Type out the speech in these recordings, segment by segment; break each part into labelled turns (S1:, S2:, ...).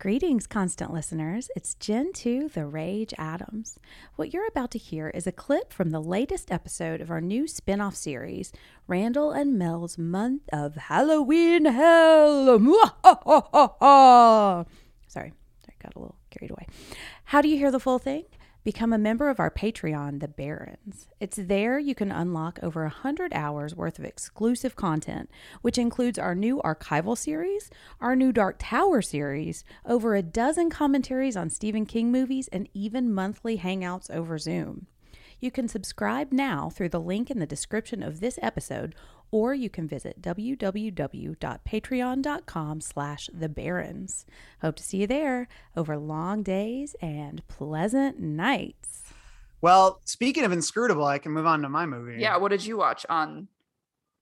S1: Greetings, constant listeners. It's Gen 2 The Rage Adams. What you're about to hear is a clip from the latest episode of our new spin off series, Randall and Mel's Month of Halloween Hell. Sorry, I got a little carried away. How do you hear the full thing? Become a member of our Patreon, The Barrens. It's there you can unlock over 100 hours worth of exclusive content, which includes our new archival series, our new Dark Tower series, over a dozen commentaries on Stephen King movies, and even monthly hangouts over Zoom. You can subscribe now through the link in the description of this episode, or you can visit www.patreon.com slash the barrens. Hope to see you there over long days and pleasant nights.
S2: Well, speaking of inscrutable, I can move on to my movie.
S3: Yeah, what did you watch on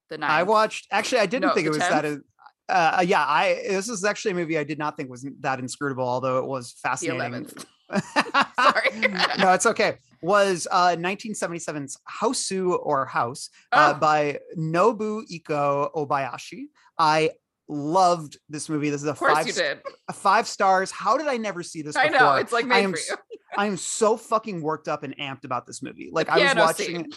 S3: the night?
S2: I watched. Actually, I didn't
S3: No,
S2: think it
S3: the
S2: was that. Uh, yeah, I. This is actually a movie I did not think was that inscrutable, although it was
S3: the
S2: fascinating.
S3: 11th. Sorry.
S2: no, it's okay. Was uh 1977's Hausu or House uh,
S3: Oh.
S2: by Nobuhiko Obayashi. I loved this movie. This is a five
S3: you did.
S2: a five stars. How did I never see this
S3: I
S2: before?
S3: know. It's like
S2: I
S3: made
S2: am
S3: for you.
S2: I am so fucking worked up and amped about this movie. Like I was watching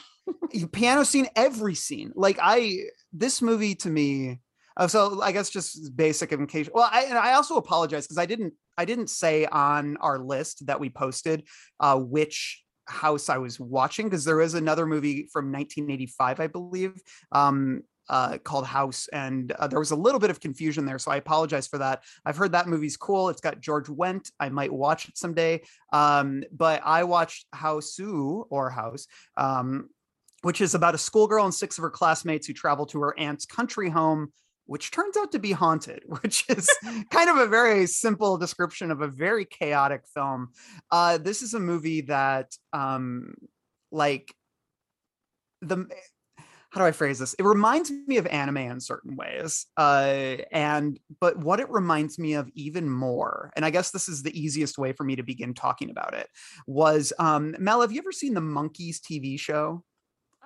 S3: scene.
S2: piano scene, every scene. Like I, this movie to me. Oh, so I guess just basic in case. Well, I and I also apologize because I didn't I didn't say on our list that we posted uh, which house I was watching because there is another movie from 1985, I believe, um, uh, called House, and uh, there was a little bit of confusion there. So I apologize for that. I've heard that movie's cool. It's got George Wendt. I might watch it someday. Um, but I watched Hausu or House. Um, which is about a schoolgirl and six of her classmates who travel to her aunt's country home, which turns out to be haunted, which is kind of a very simple description of a very chaotic film. Uh, this is a movie that, um, like, the how do I phrase this? It reminds me of anime in certain ways. Uh, and but what it reminds me of even more, and I guess this is the easiest way for me to begin talking about it, was um Mel, have you ever seen the Monkees TV show?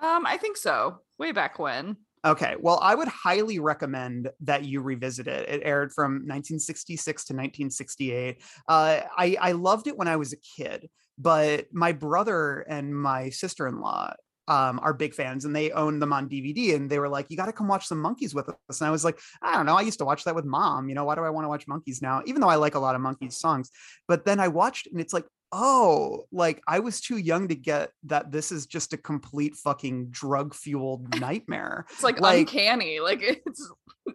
S3: Um, I think so. Way back when.
S2: Okay, well, I would highly recommend that you revisit it. It aired from 1966 to 1968. Uh, I I loved it when I was a kid, but my brother and my sister-in-law um, are big fans, and they own them on DVD. And they were like, "You got to come watch some Monkees with us." And I was like, "I don't know. I used to watch that with mom. You know, why do I want to watch Monkees now? Even though I like a lot of Monkees songs." But then I watched, and it's like. Oh, like I was too young to get that this is just a complete fucking drug fueled nightmare
S3: It's like,
S2: Like-
S3: uncanny. Like it's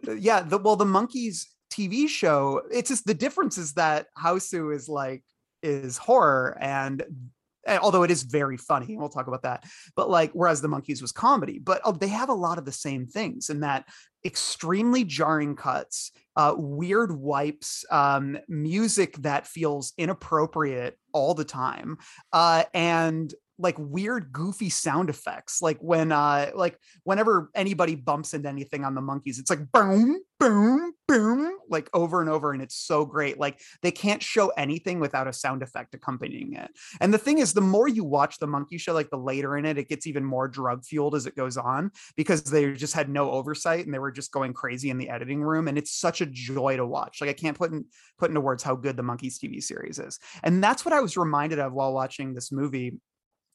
S2: uh, yeah the well the Monkees tv show it's just the difference is that Hausu is like is horror and and although it is very funny and we'll talk about that but like whereas the Monkees was comedy but oh, they have a lot of the same things in that extremely jarring cuts uh weird wipes um music that feels inappropriate all the time uh and like weird goofy sound effects like when uh like whenever anybody bumps into anything on the Monkees it's like boom boom boom like over and over and it's so great like they can't show anything without a sound effect accompanying it. And the thing is the more you watch the monkey show like the later in it it gets even more drug fueled as it goes on because they just had no oversight and they were just going crazy in the editing room and it's such a joy to watch like i can't put in put into words how good the Monkees tv series is. And that's what i was reminded of while watching this movie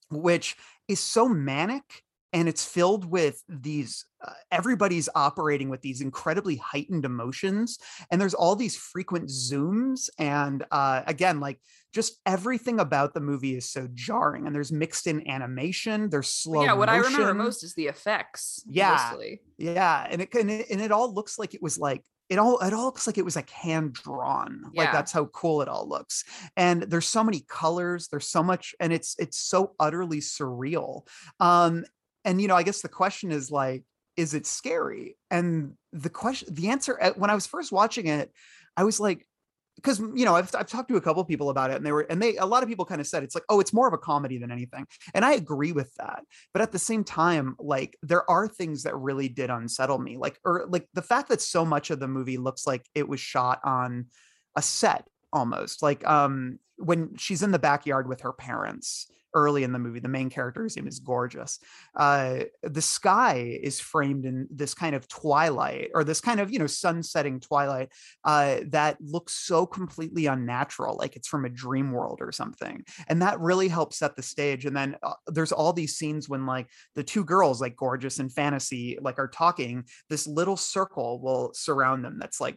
S2: which is so manic and it's filled with these uh, everybody's operating with these incredibly heightened emotions and there's all these frequent zooms and uh, again like just everything about the movie is so jarring and there's mixed in animation there's slow
S3: yeah, what I remember most is the effects.
S2: Yeah.
S3: mostly.
S2: Yeah, and it and it, and it all looks like it was like it all it all looks like it was like hand drawn. Like that's how cool it all looks. And there's so many colors, there's so much and it's it's so utterly surreal. Um and you know, I guess the question is like is it scary? And the question the answer uh, when I was first watching it, I was like because you know I've, I've talked to a couple people about it and they were and they a lot of people kind of said it's like oh it's more of a comedy than anything. And i agree with that but at the same time like there are things that really did unsettle me like or like the fact that so much of the movie looks like it was shot on a set almost like um when she's in the backyard with her parents early in the movie the main character's name is gorgeous uh the sky is framed in this kind of twilight or this kind of you know sunsetting twilight uh that looks so completely unnatural like it's from a dream world or something and that really helps set the stage and then uh, there's all these scenes when like the two girls like gorgeous and fantasy like are talking this little circle will surround them that's like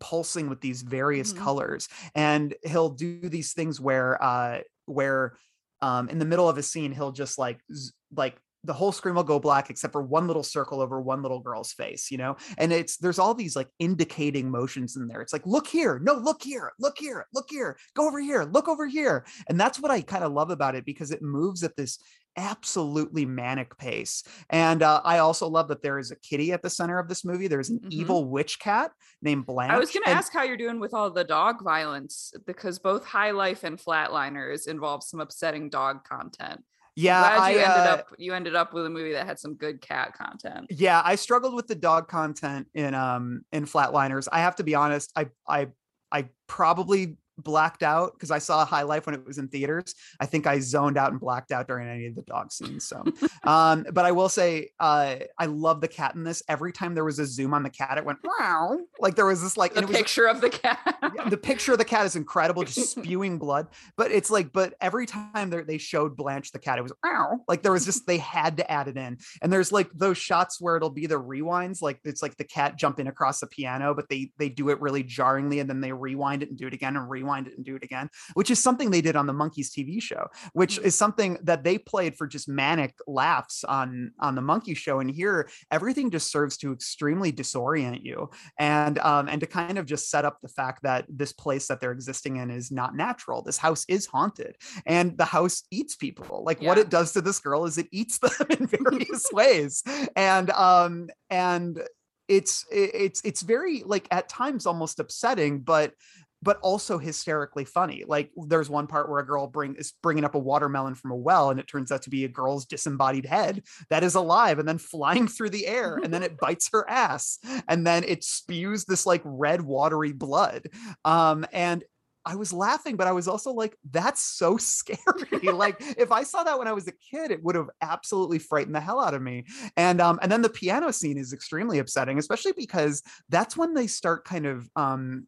S2: pulsing with these various
S3: Mhm.
S2: colors and he'll do these things where uh where um in the middle of a scene he'll just like z- like the whole screen will go black except for one little circle over one little girl's face you know? And it's there's all these like indicating motions in there. It's like look here. No look here. Look here. Look here. Go over here. Look over here. And that's what i kind of love about it because it moves at this absolutely manic pace. And uh, i also love that there is a kitty at the center of this movie. There's an
S3: Mhm.
S2: evil witch cat named blanche
S3: I was going to
S2: and-
S3: ask how you're doing with all the dog violence because both High Life and Flatliners involve some upsetting dog content.
S2: Yeah
S3: Glad
S2: I,
S3: you ended
S2: uh,
S3: up you ended up with a movie that had some good cat content.
S2: yeah i struggled with the dog content in um in flatliners i have to be honest i i i probably blacked out because i saw high life when it was in theaters i think i zoned out and blacked out during any of the dog scenes so um but i will say uh i love the cat in this every time there was a zoom on the cat it went wow like there was this like
S3: The
S2: it was
S3: picture of the cat.
S2: yeah, the picture of the cat is incredible, just spewing blood. But it's like, but every time they they showed Blanche the cat, it was wow. Like there was just they had to add it in. And there's like those shots where it'll be the rewinds, like it's like the cat jumping across the piano, but they they do it really jarringly, and then they rewind it and do it again, and rewind it and do it again, which is something they did on the Monkees TV show, which
S3: Mhm.
S2: is something that they played for just manic laughs on on the Monkey Show. And here, everything just serves to extremely disorient you. And um and to kind of just set up the fact that this place that they're existing in is not natural. This house is haunted and the house eats people. Like what it does to this girl is it eats them in various ways. And um and it's it's it's very like at times almost upsetting but but also hysterically funny. Like there's one part where a girl bring is bringing up a watermelon from a well, and it turns out to be a girl's disembodied head that is alive and then flying through the air, and then it bites her ass, and then it spews this like red watery blood. Um, and I was laughing, but I was also like, that's so scary. like if I saw that when I was a kid, it would have absolutely frightened the hell out of me. And um, and then the piano scene is extremely upsetting, especially because that's when they start kind of um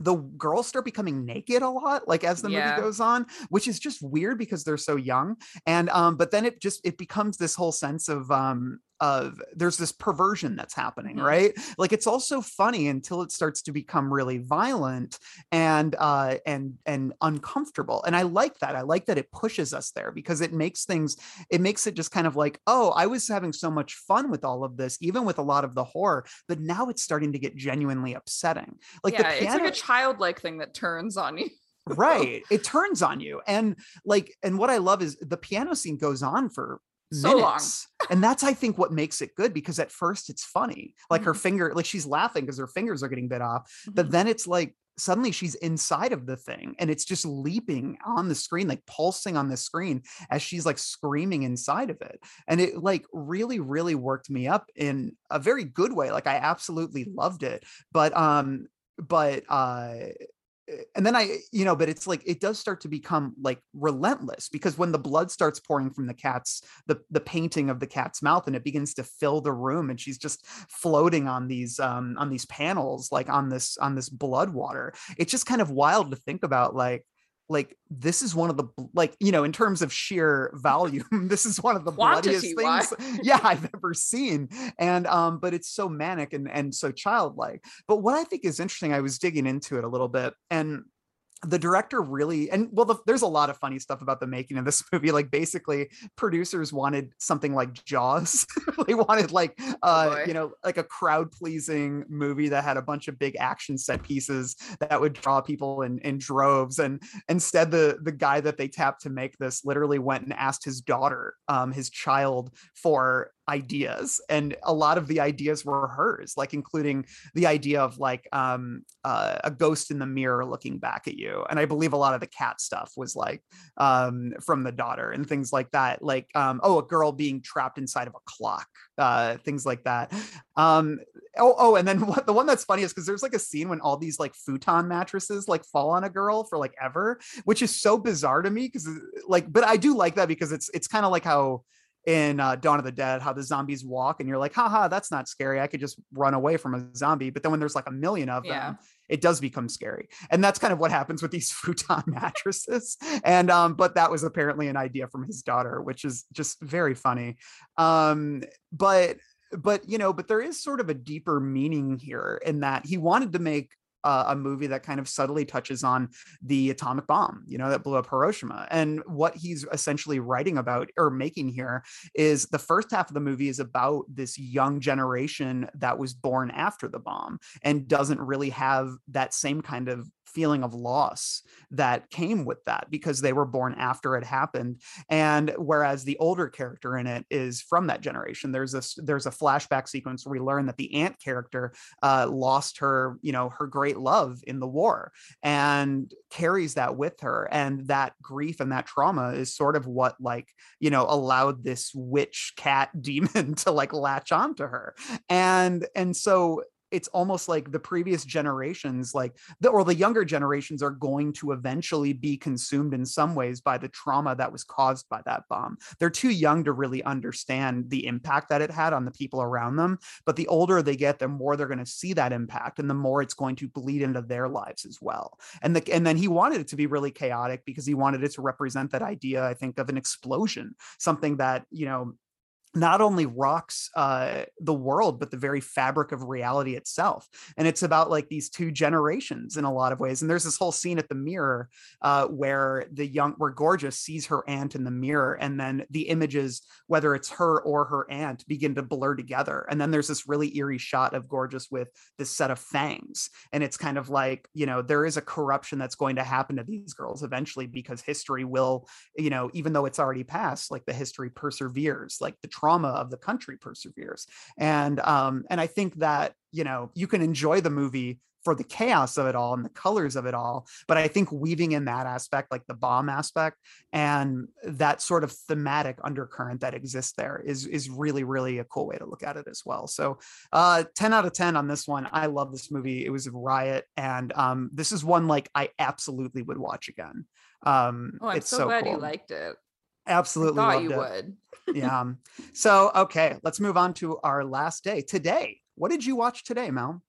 S2: the girls start becoming naked a lot like as the
S3: Yeah.
S2: movie goes on which is just weird because they're so young and um but then it just it becomes this whole sense of um of there's this perversion that's happening
S3: Mhm.
S2: right like it's also funny until it starts to become really violent and uh and and uncomfortable and i like that i like that it pushes us there because it makes things it makes it just kind of like oh i was having so much fun with all of this even with a lot of the horror but now it's starting to get genuinely upsetting like
S3: yeah,
S2: the
S3: it's like a childlike thing that turns on you.
S2: right it turns on you and like and what i love is the piano scene goes on for
S3: So long.
S2: and that's i think what makes it good because at first it's funny like her
S3: Mhm.
S2: finger like she's laughing because her fingers are getting bit off but
S3: Mhm.
S2: then it's like suddenly she's inside of the thing and it's just leaping on the screen like pulsing on the screen as she's like screaming inside of it and it like really really worked me up in a very good way like i absolutely loved it but um but uh and then I, you know, but it's like it does start to become like relentless because when the blood starts pouring from the cat's the the painting of the cat's mouth and it begins to fill the room and she's just floating on these um on these panels like on this on this blood water. It's just kind of wild to think about like like this is one of the like you know in terms of sheer volume this is one of the bloodiest
S3: Quantity-wise.
S2: things yeah i've ever seen and um but it's so manic and and so childlike but what I think is interesting, I was digging into it a little bit, and the director really and well the, there's a lot of funny stuff about the making of this movie like basically producers wanted something like jaws they wanted like uh
S3: boy.
S2: you know like a crowd pleasing movie that had a bunch of big action set pieces that would draw people in in droves and instead the the guy that they tapped to make this literally went and asked his daughter um his child for ideas and a lot of the ideas were hers like including the idea of like um uh, a ghost in the mirror looking back at you and i believe a lot of the cat stuff was like um from the daughter and things like that like um oh a girl being trapped inside of a clock uh things like that um Oh, oh, and then what the one that's funny is because there's like a scene when all these like futon mattresses like fall on a girl for like ever, which is so bizarre to me because like, but I do like that because it's it's kind of like how in uh, Dawn of the Dead, how the zombies walk, and you're like, haha, that's not scary. I could just run away from a zombie. But then when there's like a million of them,
S3: Yeah.
S2: it does become scary. And that's kind of what happens with these futon mattresses. And um, but that was apparently an idea from his daughter, which is just very funny. Um, but but you know, but there is sort of a deeper meaning here in that he wanted to make uh, a movie that kind of subtly touches on the atomic bomb, you know, that blew up Hiroshima. And what he's essentially writing about or making here is the first half of the movie is about this young generation that was born after the bomb and doesn't really have that same kind of feeling of loss that came with that because they were born after it happened. And whereas the older character in it is from that generation there's a s- there's a flashback sequence where we learn that the aunt character uh, lost her you know her great love in the war and carries that with her. And that grief and that trauma is sort of what like you know allowed this witch cat demon to like latch onto her. And and so it's almost like the previous generations like the or the younger generations are going to eventually be consumed in some ways by the trauma that was caused by that bomb. They're too young to really understand the impact that it had on the people around them but the older they get the more they're going to see that impact and the more it's going to bleed into their lives as well. And the and then he wanted it to be really chaotic because he wanted it to represent that idea i think of an explosion something that you know not only rocks uh, the world but the very fabric of reality itself. And it's about like these two generations in a lot of ways. And there's this whole scene at the mirror uh, where the young where gorgeous sees her aunt in the mirror and then the images whether it's her or her aunt begin to blur together. And then there's this really eerie shot of gorgeous with this set of fangs. And it's kind of like you know there is a corruption that's going to happen to these girls eventually because history will you know even though it's already passed like the history perseveres like the trauma of the country perseveres. And um and i think that you know you can enjoy the movie for the chaos of it all and the colors of it all but i think weaving in that aspect like the bomb aspect and that sort of thematic undercurrent that exists there is is really really a cool way to look at it as well. So uh 10 out of 10 on this one. I love this movie. It was a riot and um this is one like i absolutely would watch again. Um
S3: Oh, I'm
S2: it's
S3: so,
S2: so,
S3: glad
S2: cool.
S3: you liked it.
S2: Absolutely
S3: I thought you
S2: it
S3: would.
S2: yeah. So, okay, let's move on to our last day today. What did you watch today, Mel?